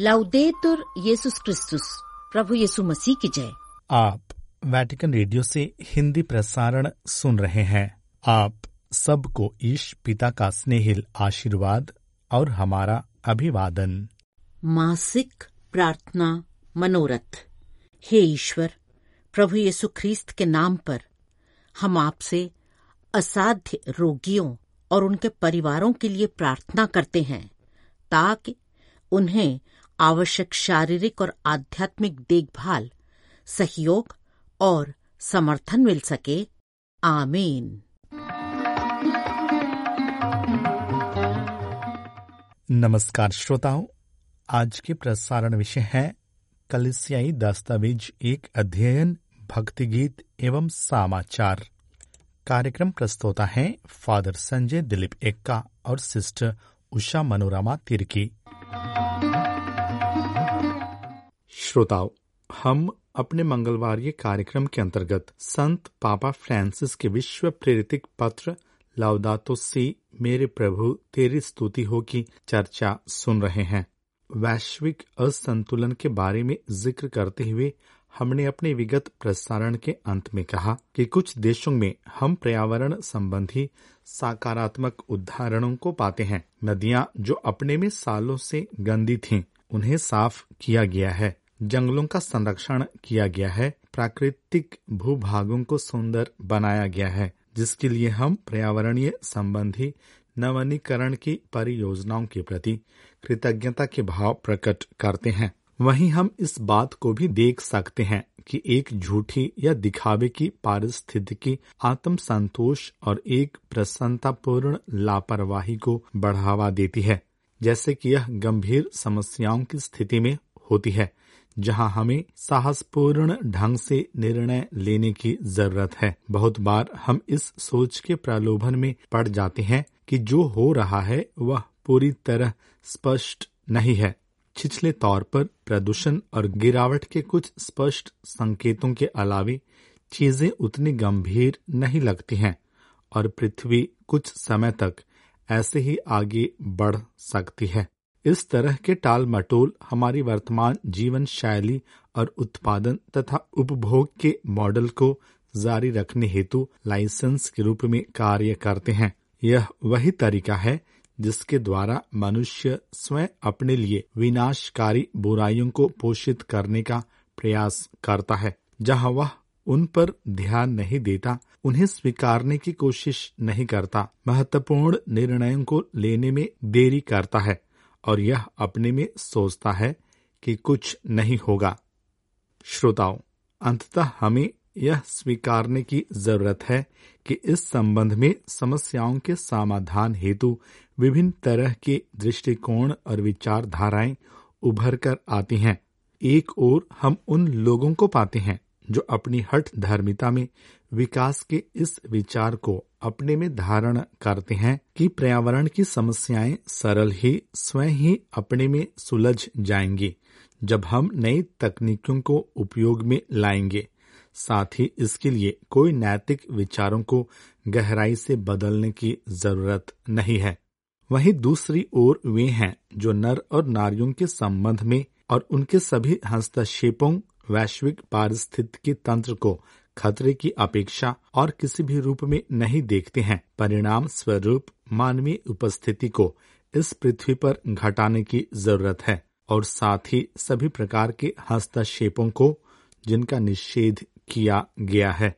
लाउदेतुर येसुस क्रिस्तुस प्रभु यीशु मसीह की जय आप वैटिकन रेडियो से हिंदी प्रसारण सुन रहे हैं। आप सबको ईश पिता का स्नेहिल आशीर्वाद और हमारा अभिवादन। मासिक प्रार्थना मनोरथ। हे ईश्वर प्रभु यीशु ख्रीस्त के नाम पर हम आपसे असाध्य रोगियों और उनके परिवारों के लिए प्रार्थना करते हैं ताकि उन्हें आवश्यक शारीरिक और आध्यात्मिक देखभाल, सहयोग और समर्थन मिल सके। आमीन। नमस्कार श्रोताओं, आज के प्रसारण विषय है कलिसियाई दस्तावेज़ एक अध्ययन भक्ति गीत एवं समाचार। कार्यक्रम प्रस्तोता है फादर संजय दिलीप एक्का और सिस्टर उषा मनोरमा तिर्की। श्रोताओं हम अपने मंगलवार कार्यक्रम के अंतर्गत संत पापा फ्रांसिस के विश्व प्रेरित पत्र लाउदातो सी मेरे प्रभु तेरी स्तुति हो की चर्चा सुन रहे हैं। वैश्विक असंतुलन के बारे में ज़िक्र करते हुए हमने अपने विगत प्रसारण के अंत में कहा कि कुछ देशों में हम पर्यावरण संबंधी सकारात्मक उदाहरणों को पाते हैं। नदियाँ जो अपने में सालों से गंदी थीं, उन्हें साफ़ किया गया है। जंगलों का संरक्षण किया गया है। प्राकृतिक भूभागों को सुंदर बनाया गया है, जिसके लिए हम पर्यावरणीय संबंधी नवनीकरण की परियोजनाओं के प्रति कृतज्ञता के भाव प्रकट करते हैं। वहीं हम इस बात को भी देख सकते हैं कि एक झूठी या दिखावे की पारिस्थितिकी आत्म संतोष और एक प्रसन्नतापूर्ण लापरवाही को बढ़ावा देती है, जैसे कि यह गंभीर समस्याओं की स्थिति में होती है। जहाँ हमें साहसपूर्ण ढंग से निर्णय लेने की ज़रूरत है। बहुत बार हम इस सोच के प्रलोभन में पड़ जाते हैं कि जो हो रहा है, वह पूरी तरह स्पष्ट नहीं है। छिछले तौर पर प्रदूषण और गिरावट के कुछ स्पष्ट संकेतों के अलावे चीज़ें उतनी गंभीर नहीं लगती हैं और पृथ्वी कुछ समय तक ऐसे ही आगे बढ़ सकती है। इस तरह के टाल मटोल हमारी वर्तमान जीवन शैली और उत्पादन तथा उपभोग के मॉडल को जारी रखने हेतु लाइसेंस के रूप में कार्य करते हैं। यह वही तरीका है जिसके द्वारा मनुष्य स्वयं अपने लिए विनाशकारी बुराइयों को पोषित करने का प्रयास करता है। जहाँ वह उन पर ध्यान नहीं देता, उन्हें स्वीकारने की कोशिश नहीं करता, महत्वपूर्ण निर्णयों को लेने में देरी करता है। और यह अपने में सोचता है कि कुछ नहीं होगा। श्रोताओं, अंततः हमें यह स्वीकारने की ज़रूरत है कि इस संबंध में समस्याओं के समाधान हेतु विभिन्न तरह के दृष्टिकोण और विचारधाराएँ उभर कर आती हैं। एक ओर हम उन लोगों को पाते हैं जो अपनी हट धर्मिता में विकास के इस विचार को अपने में धारण करते हैं कि पर्यावरण की समस्याएँ सरल ही, स्वयं ही अपने में सुलझ जाएँगी, जब हम नई तकनीकों को उपयोग में लाएँगे। साथ ही इसके लिए कोई नैतिक विचारों को गहराई से बदलने की ज़रूरत नहीं है। वहीं दूसरी ओर वे हैं जो नर और नारियों के संबंध में और उनके सभी हस्तक्षेपों, वैश्विक पारिस्थितिकी तंत्र को खतरे की अपेक्षा और किसी भी रूप में नहीं देखते हैं। परिणाम स्वरूप मानवीय उपस्थिति को इस पृथ्वी पर घटाने की ज़रूरत है और साथ ही सभी प्रकार के हस्तक्षेपों को जिनका निषेध किया गया है।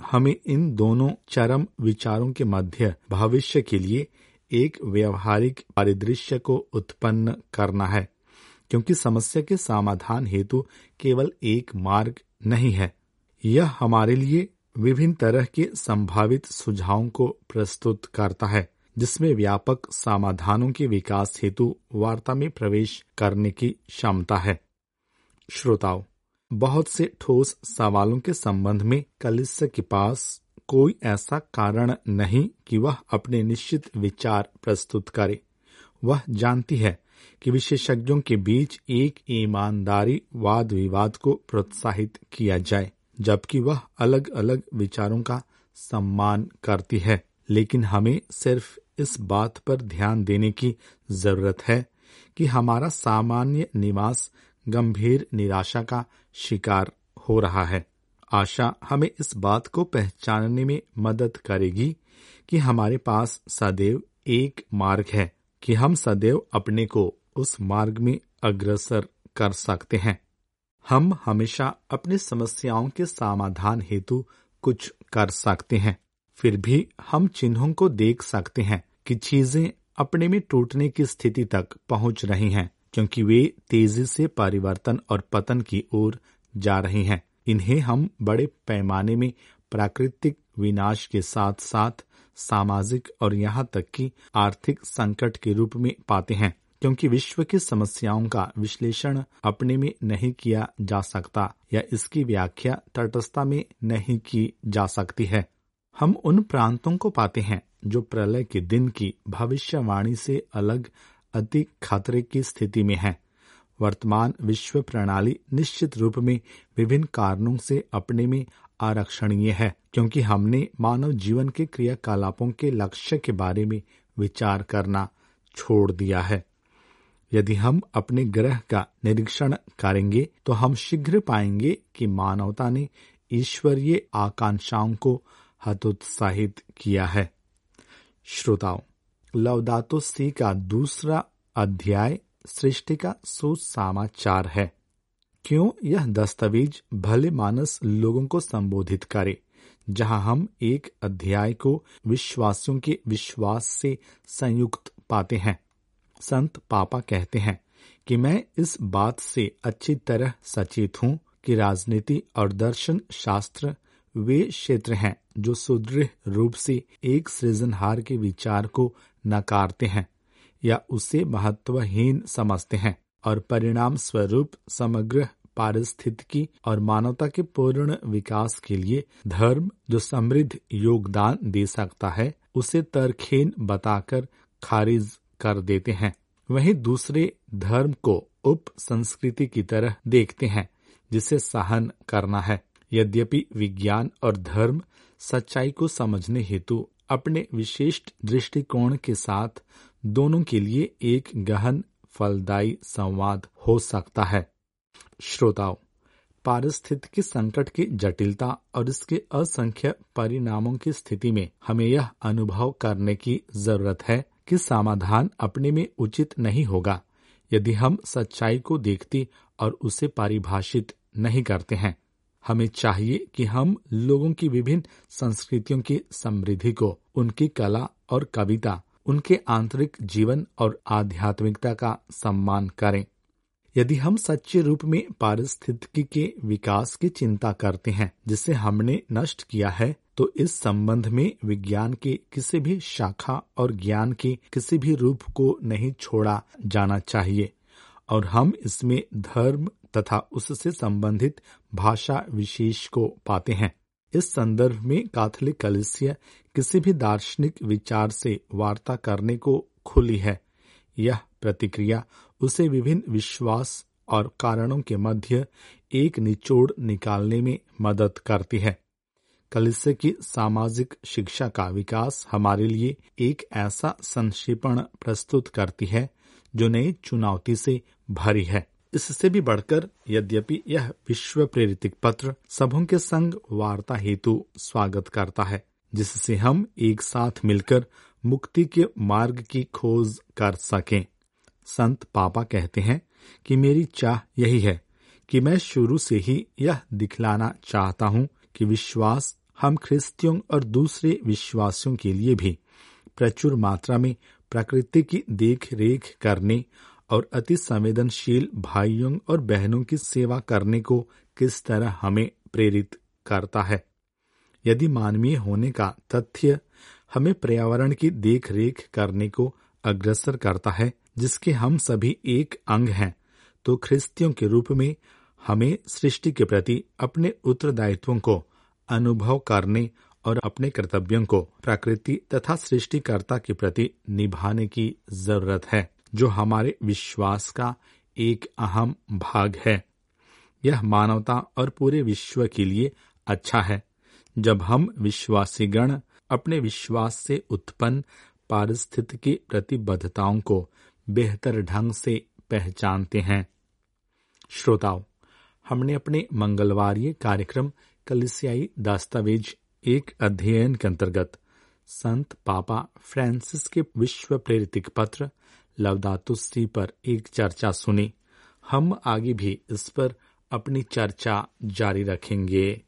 हमें इन दोनों चरम विचारों के मध्य भविष्य के लिए एक व्यवहारिक परिदृश्य को उत्पन्न करना है, क्योंकि समस्या के समाधान हेतु केवल एक मार्ग नहीं है। यह हमारे लिए विभिन्न तरह के संभावित सुझावों को प्रस्तुत करता है, जिसमें व्यापक समाधानों के विकास हेतु वार्ता में प्रवेश करने की क्षमता है। श्रोताओं, बहुत से ठोस सवालों के संबंध में कलिस्य के पास कोई ऐसा कारण नहीं कि वह अपने निश्चित विचार प्रस्तुत करे। वह जानती है कि विशेषज्ञों के बीच एक ईमानदारी वाद विवाद को प्रोत्साहित किया जाए। जबकि वह अलग अलग विचारों का सम्मान करती है। लेकिन हमें सिर्फ़ इस बात पर ध्यान देने की ज़रूरत है कि हमारा सामान्य निवास गंभीर निराशा का शिकार हो रहा है। आशा हमें इस बात को पहचानने में मदद करेगी कि हमारे पास सदैव एक मार्ग है कि हम सदैव अपने को उस मार्ग में अग्रसर कर सकते हैं। हम हमेशा अपनी समस्याओं के समाधान हेतु कुछ कर सकते हैं। फिर भी हम चिन्हों को देख सकते हैं कि चीज़ें अपने में टूटने की स्थिति तक पहुँच रही हैं, क्योंकि वे तेज़ी से परिवर्तन और पतन की ओर जा रही हैं। इन्हें हम बड़े पैमाने में प्राकृतिक विनाश के साथ साथ सामाजिक और यहाँ तक कि आर्थिक संकट के रूप में पाते हैं। क्योंकि विश्व की समस्याओं का विश्लेषण अपने में नहीं किया जा सकता या इसकी व्याख्या तटस्थता में नहीं की जा सकती है। हम उन प्रांतों को पाते हैं जो प्रलय के दिन की भविष्यवाणी से अलग अति खतरे की स्थिति में है। वर्तमान विश्व प्रणाली निश्चित रूप में विभिन्न कारणों से अपने में आरक्षणीय है, क्योंकि हमने मानव जीवन के क्रियाकलापों के लक्ष्य के बारे में विचार करना छोड़ दिया है। यदि हम अपने ग्रह का निरीक्षण करेंगे तो हम शीघ्र पाएँगे कि मानवता ने ईश्वरीय आकांक्षाओं को हतोत्साहित किया है। श्रोताओं लवदातो सी का दूसरा अध्याय सृष्टि का सुसमाचार है। क्यों यह दस्तावेज़ भले मानस लोगों को संबोधित करे, जहाँ हम एक अध्याय को विश्वासियों के विश्वास से संयुक्त पाते हैं? संत पापा कहते हैं कि मैं इस बात से अच्छी तरह सचेत हूँ कि राजनीति और दर्शन शास्त्र वे क्षेत्र हैं जो सुदृढ़ रूप से एक सृजनहार के विचार को नकारते हैं या उसे महत्वहीन समझते हैं और परिणाम स्वरूप समग्र पारिस्थितिकी और मानवता के पूर्ण विकास के लिए धर्म जो समृद्ध योगदान दे सकता है, उसे तरखेन बताकर खारिज कर देते हैं। वहीं दूसरे धर्म को उप संस्कृति की तरह देखते हैं, जिसे सहन करना है। यद्यपि विज्ञान और धर्म सच्चाई को समझने हेतु अपने विशिष्ट दृष्टिकोण के साथ दोनों के लिए एक गहन फलदायी संवाद हो सकता है। श्रोताओं, पारिस्थितिकी संकट की जटिलता और इसके असंख्य परिणामों की स्थिति में हमें यह अनुभव करने की ज़रूरत है कि समाधान अपने में उचित नहीं होगा, यदि हम सच्चाई को देखते और उसे परिभाषित नहीं करते हैं। हमें चाहिए कि हम लोगों की विभिन्न संस्कृतियों की समृद्धि को, उनकी कला और कविता, उनके आंतरिक जीवन और आध्यात्मिकता का सम्मान करें। यदि हम सच्चे रूप में पारिस्थितिकी के विकास की चिंता करते हैं, जिसे हमने नष्ट किया है तो इस संबंध में विज्ञान के किसी भी शाखा और ज्ञान के किसी भी रूप को नहीं छोड़ा जाना चाहिए। और हम इसमें धर्म तथा उससे संबंधित भाषा विशेष को पाते हैं। इस संदर्भ में कैथोलिक कलिसिया किसी भी दार्शनिक विचार से वार्ता करने को खुली है। यह प्रतिक्रिया उसे विभिन्न विश्वास और कारणों के मध्य एक निचोड़ निकालने में मदद करती है। कलिस्य की सामाजिक शिक्षा का विकास हमारे लिए एक ऐसा संक्षेपण प्रस्तुत करती है, जो नई चुनौती से भरी है। इससे भी बढ़कर यद्यपि यह विश्व प्रेरित पत्र सबों के संग वार्ता हेतु स्वागत करता है, जिससे हम एक साथ मिलकर मुक्ति के मार्ग की खोज कर सकें। संत पापा कहते हैं कि मेरी चाह यही है कि मैं शुरू से ही यह दिखलाना चाहता हूँ कि विश्वास हम ख्रिस्तियों और दूसरे विश्वासियों के लिए भी प्रचुर मात्रा में प्रकृति की देख रेख करने और अति संवेदनशील भाइयों और बहनों की सेवा करने को किस तरह हमें प्रेरित करता है? यदि मानवीय होने का तथ्य हमें पर्यावरण की देख रेख करने को अग्रसर करता है, जिसके हम सभी एक अंग हैं तो ख्रिस्तियों के रूप में हमें सृष्टि के प्रति अपने उत्तरदायित्वों को अनुभव करने और अपने कर्तव्यों को प्रकृति तथा सृष्टिकर्ता के प्रति निभाने की ज़रूरत है, जो हमारे विश्वास का एक अहम भाग है। यह मानवता और पूरे विश्व के लिए अच्छा है। जब हम विश्वासी गण अपने विश्वास से उत्पन्न पारिस्थितिकी प्रतिबद्धताओं को बेहतर ढंग से पहचानते हैं। श्रोताओं, हमने अपने मंगलवार कार्यक्रम कलिसियाई दस्तावेज़ एक अध्ययन के अंतर्गत संत पापा फ्रांसिस के विश्व प्रेरित पत्र लवदातुस्सी पर एक चर्चा सुनी। हम आगे भी इस पर अपनी चर्चा जारी रखेंगे।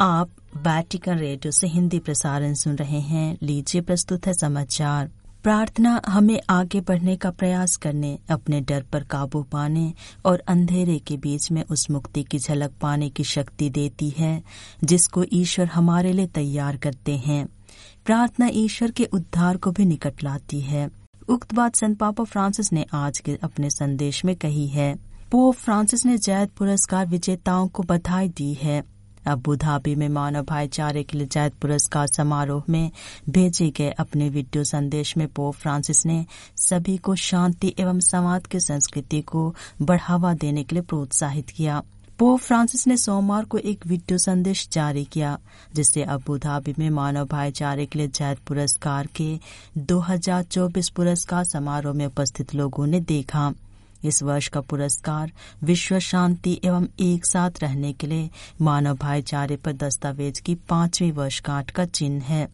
आप वैटिकन रेडियो से हिंदी प्रसारण सुन रहे हैं। लीजिए प्रस्तुत है समाचार। प्रार्थना हमें आगे बढ़ने का प्रयास करने, अपने डर पर काबू पाने और अंधेरे के बीच में उस मुक्ति की झलक पाने की शक्ति देती है, जिसको ईश्वर हमारे लिए तैयार करते हैं। प्रार्थना ईश्वर के उद्धार को भी निकट लाती है। उक्त बात संत पापा फ्रांसिस ने आज के अपने संदेश में कही है। पोप फ्रांसिस ने जैद पुरस्कार विजेताओं को बधाई दी है। अबू धाबी में मानव भाईचारे के लिए जैद पुरस्कार समारोह में भेजे गए अपने वीडियो संदेश में पोप फ्रांसिस ने सभी को शांति एवं समाज की संस्कृति को बढ़ावा देने के लिए प्रोत्साहित किया। पोप फ्रांसिस ने सोमवार को एक वीडियो संदेश जारी किया जिसे अबू धाबी में मानव भाईचारे के लिए जैद पुरस्कार के 2024 पुरस्कार समारोह में उपस्थित लोगों ने देखा। इस वर्ष का पुरस्कार विश्व शांति एवं एक साथ रहने के लिए मानव भाईचारे पर दस्तावेज़ की पांचवी वर्षगांठ का चिन्ह है,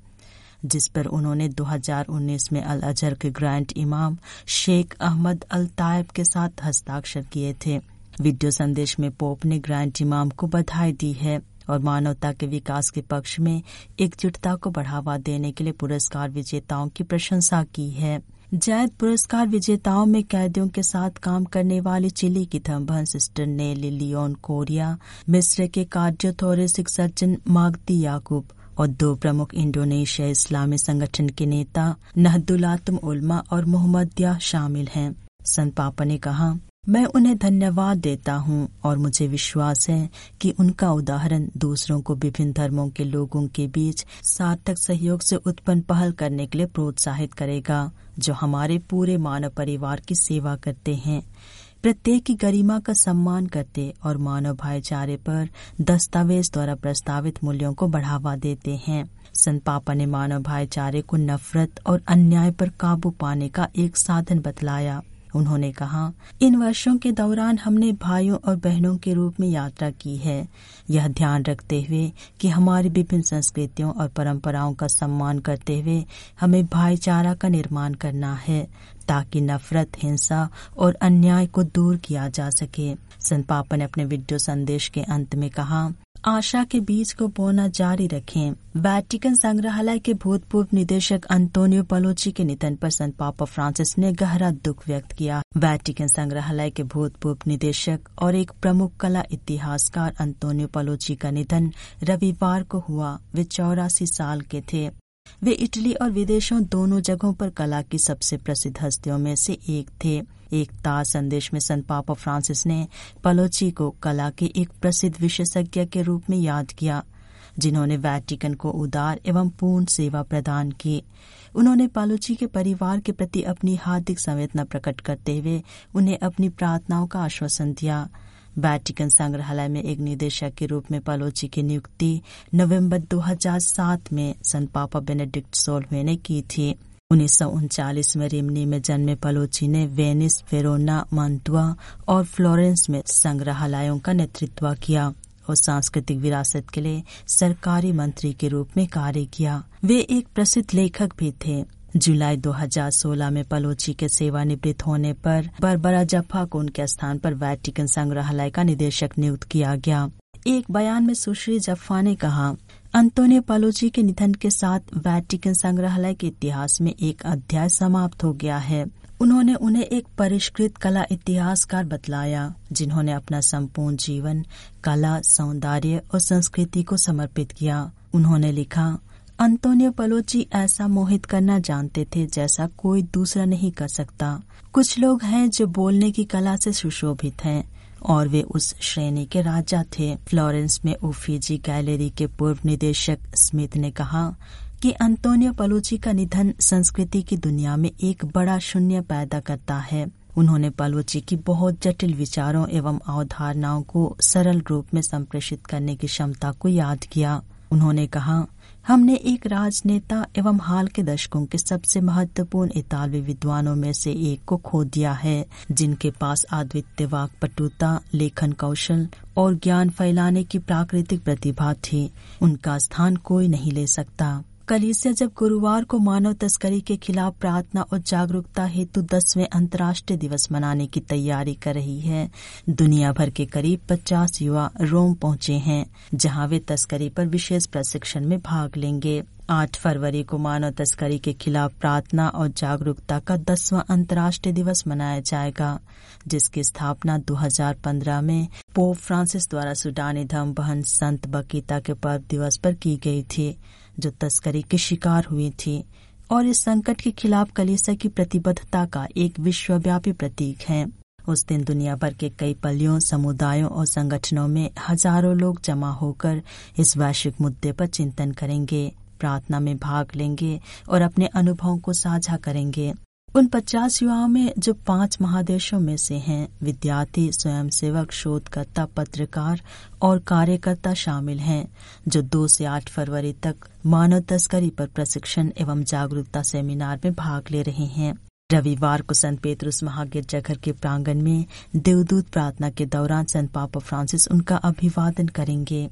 जिस पर उन्होंने 2019 में अल अजहर के ग्रैंड इमाम शेख अहमद अल तायब के साथ हस्ताक्षर किए थे। वीडियो संदेश में पोप ने ग्रैंड इमाम को बधाई दी है और मानवता के विकास के पक्ष में एकजुटता को बढ़ावा देने के लिए पुरस्कार विजेताओं की प्रशंसा की है। जैद पुरस्कार विजेताओं में कैदियों के साथ काम करने वाली चिली की थम्बन सिस्टर ने लिलियोन कोरिया, मिस्र के कार्डियोथोरेसिक सर्जन मागदी याकूब और दो प्रमुख इंडोनेशिया इस्लामी संगठन के नेता नहदुलातम उलमा और मोहम्मद या शामिल हैं। संत पापा ने कहा मैं उन्हें धन्यवाद देता हूँ और मुझे विश्वास है कि उनका उदाहरण दूसरों को विभिन्न धर्मों के लोगों के बीच सार्थक सहयोग से उत्पन्न पहल करने के लिए प्रोत्साहित करेगा, जो हमारे पूरे मानव परिवार की सेवा करते हैं। प्रत्येक की गरिमा का सम्मान करते और मानव भाईचारे पर दस्तावेज़ द्वारा प्रस्तावित मूल्यों को बढ़ावा देते हैं। संत पापा ने मानव भाईचारे को नफरत और अन्याय पर काबू पाने का एक साधन बतलाया। उन्होंने कहा, इन वर्षों के दौरान हमने भाइयों और बहनों के रूप में यात्रा की है। यह ध्यान रखते हुए कि हमारी विभिन्न संस्कृतियों और परंपराओं का सम्मान करते हुए हमें भाईचारा का निर्माण करना है, ताकि नफरत, हिंसा और अन्याय को दूर किया जा सके। संत पापा ने अपने वीडियो संदेश के अंत में कहा आशा के बीज को बोना जारी रखें। वैटिकन संग्रहालय के भूतपूर्व निदेशक अंतोनियो पलोची के निधन पर संत पापा फ्रांसिस ने गहरा दुख व्यक्त किया। वैटिकन संग्रहालय के भूतपूर्व निदेशक और एक प्रमुख कला इतिहासकार अंतोनियो पलोची का निधन रविवार को हुआ। वे चौरासी साल के थे। वे इटली और विदेशों दोनों जगहों पर कला की सबसे प्रसिद्ध हस्तियों में से एक थे। एक ताज संदेश में संत पापा फ्रांसिस ने पलोची को कला के एक प्रसिद्ध विशेषज्ञ के रूप में याद किया, जिन्होंने वैटिकन को उदार एवं पूर्ण सेवा प्रदान की। उन्होंने पालुची के परिवार के प्रति अपनी हार्दिक संवेदना प्रकट करते हुए उन्हें अपनी प्रार्थनाओं का आश्वासन दिया। वैटिकन संग्रहालय में एक निदेशक के रूप में पालोची की नियुक्ति नवंबर 2007 में संत पापा बेनेडिक्ट सोलवे ने की थी। उन्नीस में रिमनी में जन्मे पलोची ने वेनिस फेरोना मंतुआ और फ्लोरेंस में संग्रहालयों का नेतृत्व किया और सांस्कृतिक विरासत के लिए सरकारी मंत्री के रूप में कार्य किया। वे एक प्रसिद्ध लेखक भी थे। जुलाई 2016 में पलोची के सेवानिवृत्त होने पर बरबरा जफ्फा को उनके स्थान पर वैटिकन संग्रहालय का निदेशक नियुक्त किया गया। एक बयान में सुश्री जफ्फा ने कहा अंतोनियो पलोची के निधन के साथ वैटिकन संग्रहालय के इतिहास में एक अध्याय समाप्त हो गया है। उन्होंने उन्हें एक परिष्कृत कला इतिहासकार बतलाया, जिन्होंने अपना संपूर्ण जीवन, कला, सौंदर्य और संस्कृति को समर्पित किया। उन्होंने लिखा, अंतोनियो पलोची ऐसा मोहित करना जानते थे जैसा कोई दूसरा नहीं कर सकता। कुछ लोग हैं जो बोलने की कला से सुशोभित हैं। और वे उस श्रेणी के राजा थे। फ्लोरेंस में उफीजी गैलरी के पूर्व निदेशक स्मिथ ने कहा कि अंतोनियो पलोची का निधन संस्कृति की दुनिया में एक बड़ा शून्य पैदा करता है। उन्होंने पलोची की बहुत जटिल विचारों एवं अवधारणाओं को सरल रूप में संप्रेषित करने की क्षमता को याद किया। उन्होंने कहा हमने एक राजनेता एवं हाल के दशकों के सबसे महत्वपूर्ण इतालवी विद्वानों में से एक को खो दिया है, जिनके पास अद्वितीय वाक पटुता लेखन कौशल और ज्ञान फैलाने की प्राकृतिक प्रतिभा थी। उनका स्थान कोई नहीं ले सकता। कलीसिया, जब गुरुवार को मानव तस्करी के खिलाफ प्रार्थना और जागरूकता हेतु दसवें अंतर्राष्ट्रीय दिवस मनाने की तैयारी कर रही है, दुनिया भर के करीब 50 युवा रोम पहुँचे हैं, जहाँ वे तस्करी पर विशेष प्रशिक्षण में भाग लेंगे। 8 फरवरी को मानव तस्करी के खिलाफ प्रार्थना और जागरूकता का दसवां अंतर्राष्ट्रीय दिवस मनाया जाएगा, जिसकी स्थापना 2015 में पोप फ्रांसिस द्वारा सुडानी धर्म बहन संत बकीता के पर्व दिवस पर की गई थी। जो तस्करी के शिकार हुए थे और इस संकट के खिलाफ कलीसिया की प्रतिबद्धता का एक विश्वव्यापी प्रतीक है। उस दिन दुनिया भर के कई पलियों, समुदायों और संगठनों में हज़ारों लोग जमा होकर इस वैश्विक मुद्दे पर चिंतन करेंगे, प्रार्थना में भाग लेंगे और अपने अनुभवों को साझा करेंगे। उन पचास युवाओं में जो पाँच महादेशों में से हैं, विद्यार्थी, स्वयंसेवक, शोधकर्ता, पत्रकार और कार्यकर्ता शामिल हैं, जो दो से आठ फरवरी तक मानव तस्करी पर प्रशिक्षण एवं जागरूकता सेमिनार में भाग ले रहे हैं। रविवार को संत पेतरुस महागिरजाघर के प्रांगण में देवदूत प्रार्थना के दौरान संत पापा फ्रांसिस उनका अभिवादन करेंगे।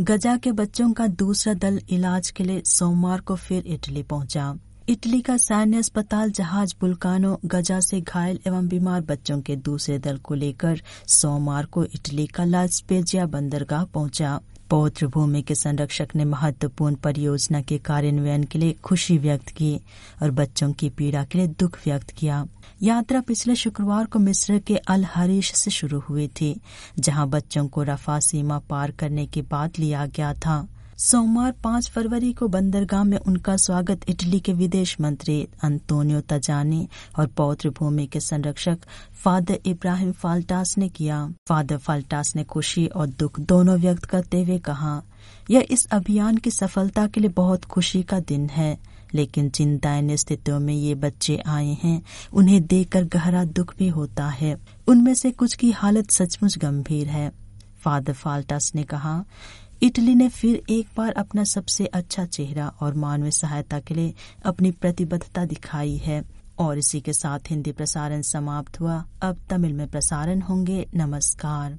गजा के बच्चों का दूसरा दल इलाज के लिए सोमवार को फिर इटली पहुँचा। इटली का सैन्य अस्पताल जहाज़ बुल्कानो गजा से घायल एवं बीमार बच्चों के दूसरे दल को लेकर सोमवार को इटली का लास्पेजिया बंदरगाह पहुँचा। पौत्र भूमि के संरक्षक ने महत्वपूर्ण परियोजना के कार्यान्वयन के लिए खुशी व्यक्त की और बच्चों की पीड़ा के लिए दुख व्यक्त किया। यात्रा पिछले शुक्रवार को मिस्र के अल हरीश से शुरू हुई थी, जहाँ बच्चों को रफा सीमा पार करने के बाद लिया गया था। सोमवार 5 फरवरी को बंदरगाह में उनका स्वागत इटली के विदेश मंत्री अंतोनियो तजानी और पौत्र भूमि के संरक्षक फादर इब्राहिम फाल्टास ने किया। फादर फाल्टास ने खुशी और दुख दोनों व्यक्त करते हुए कहा, यह इस अभियान की सफलता के लिए बहुत खुशी का दिन है, लेकिन जिन दैन्य स्थितियों में ये बच्चे आए हैं, उन्हें देखकर गहरा दुख भी होता है। उनमें से कुछ की हालत सचमुच गंभीर है। फादर फाल्टास ने कहा इटली ने फिर एक बार अपना सबसे अच्छा चेहरा और मानवीय सहायता के लिए अपनी प्रतिबद्धता दिखाई है। और इसी के साथ हिंदी प्रसारण समाप्त हुआ। अब तमिल में प्रसारण होंगे। नमस्कार।